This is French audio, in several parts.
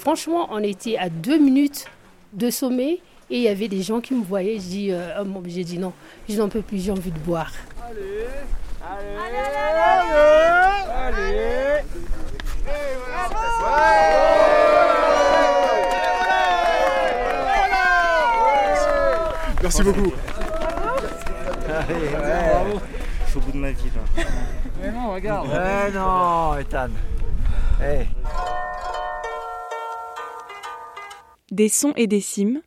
Franchement, on était à deux minutes de sommet et il y avait des gens qui me voyaient. J'ai dit, euh, oh, j'ai dit non, je n'en peux plus, j'ai envie de boire. Allez, allez, allez, allez, Merci beaucoup. Allez. Je suis au bout de ma vie là. Mais non, regarde. Ouais, non, Ethan. Hey. Des sons et des cimes.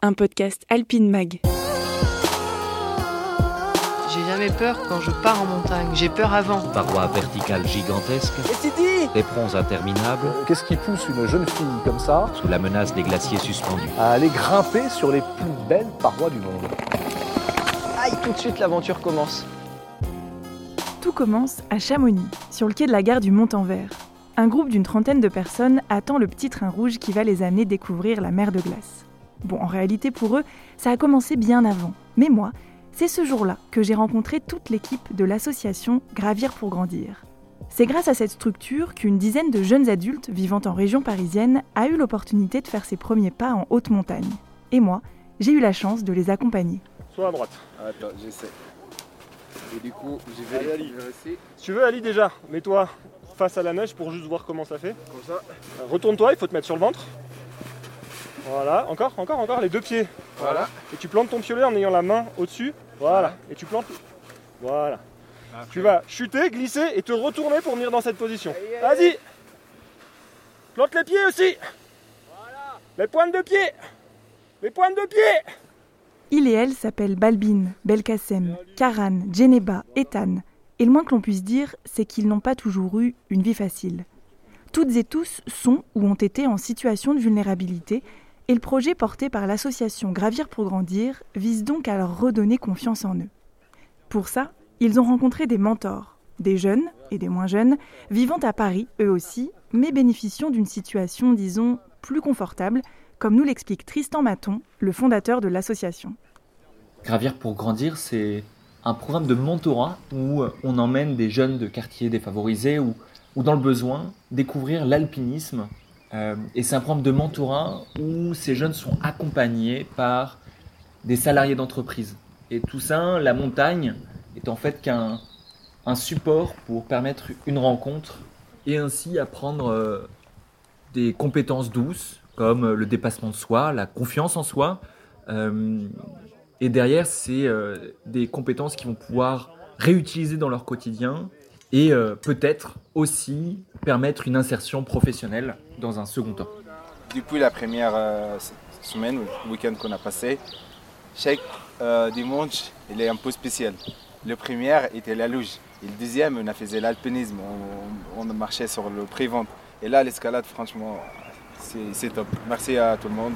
Un podcast Alpine Mag. J'ai jamais peur quand je pars en montagne. J'ai peur avant. Parois verticales gigantesques. Des ponts interminables. Qu'est-ce qui pousse une jeune fille comme ça Sous la menace des glaciers suspendus. À aller grimper sur les plus belles parois du monde. Aïe, tout de suite l'aventure commence. Tout commence à Chamonix, sur le quai de la gare du Mont-en-Vert. Un groupe d'une trentaine de personnes attend le petit train rouge qui va les amener découvrir la mer de glace. Bon, en réalité, pour eux, ça a commencé bien avant. Mais moi, c'est ce jour-là que j'ai rencontré toute l'équipe de l'association Gravir pour Grandir. C'est grâce à cette structure qu'une dizaine de jeunes adultes vivant en région parisienne a eu l'opportunité de faire ses premiers pas en haute montagne. Et moi, j'ai eu la chance de les accompagner. Soit à droite. Attends, j'essaie. Et du coup, je vais Allez, Ali. Si tu veux, Ali, déjà, mets-toi face à la neige pour juste voir comment ça fait. Comme ça. Retourne-toi, il faut te mettre sur le ventre. Voilà, encore, encore, encore, les deux pieds. Voilà. Et tu plantes ton piolet en ayant la main au-dessus. Voilà. Et tu plantes. Voilà. Tu vas chuter, glisser et te retourner pour venir dans cette position. Vas-y Plante les pieds aussi Les pointes de pied Les pointes de pied Il et elle s'appellent Balbine, Belkacem, Karan, Djeneba, Ethan. Et le moins que l'on puisse dire, c'est qu'ils n'ont pas toujours eu une vie facile. Toutes et tous sont ou ont été en situation de vulnérabilité et le projet porté par l'association Gravir pour Grandir vise donc à leur redonner confiance en eux. Pour ça, ils ont rencontré des mentors, des jeunes et des moins jeunes, vivant à Paris eux aussi, mais bénéficiant d'une situation, disons, plus confortable, comme nous l'explique Tristan Maton, le fondateur de l'association. Gravir pour Grandir, c'est un programme de mentorat où on emmène des jeunes de quartiers défavorisés ou, ou dans le besoin découvrir l'alpinisme. Euh, et c'est un programme de mentorat où ces jeunes sont accompagnés par des salariés d'entreprise. Et tout ça, la montagne est en fait qu'un un support pour permettre une rencontre et ainsi apprendre euh, des compétences douces comme le dépassement de soi, la confiance en soi. Euh, et derrière, c'est euh, des compétences qu'ils vont pouvoir réutiliser dans leur quotidien et euh, peut-être aussi permettre une insertion professionnelle dans un second temps. Depuis la première euh, semaine, le week-end qu'on a passé, chaque dimanche, il est un peu spécial. Le premier était la luge. Et le deuxième, on a fait l'alpinisme. On, marchait sur le pré-vente. Et là, l'escalade, franchement, c'est top. Merci à tout le monde.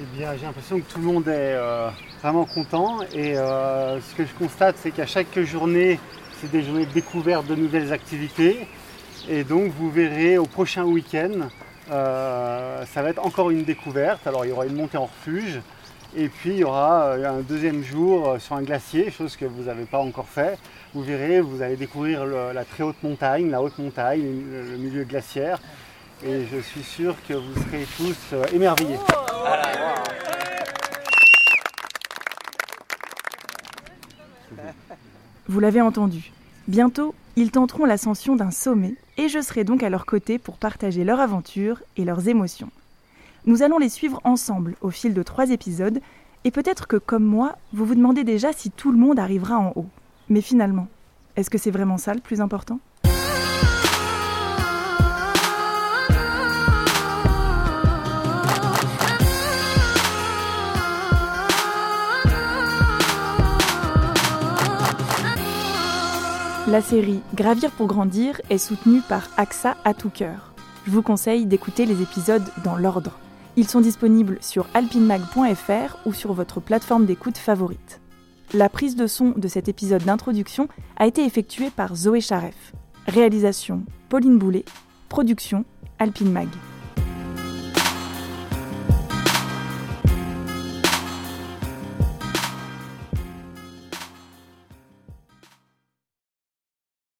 Eh bien, j'ai l'impression que tout le monde est euh, vraiment content. Et euh, ce que je constate, c'est qu'à chaque journée, c'est des journées de découverte de nouvelles activités. Et donc, vous verrez au prochain week-end, euh, ça va être encore une découverte. Alors, il y aura une montée en refuge. Et puis, il y aura un deuxième jour sur un glacier, chose que vous n'avez pas encore fait. Vous verrez, vous allez découvrir la très haute montagne, la haute montagne, le, milieu glaciaire. Et je suis sûr que vous serez tous émerveillés. Vous l'avez entendu. Bientôt, ils tenteront l'ascension d'un sommet et je serai donc à leur côté pour partager leur aventure et leurs émotions. Nous allons les suivre ensemble au fil de trois épisodes et peut-être que comme moi, vous vous demandez déjà si tout le monde arrivera en haut. Mais finalement, est-ce que c'est vraiment ça le plus important? La série Gravir pour grandir est soutenue par AXA à tout cœur. Je vous conseille d'écouter les épisodes dans l'ordre. Ils sont disponibles sur alpinemag.fr ou sur votre plateforme d'écoute favorite. La prise de son de cet épisode d'introduction a été effectuée par Zoé Charef. Réalisation Pauline Boulet. Production Alpine Mag.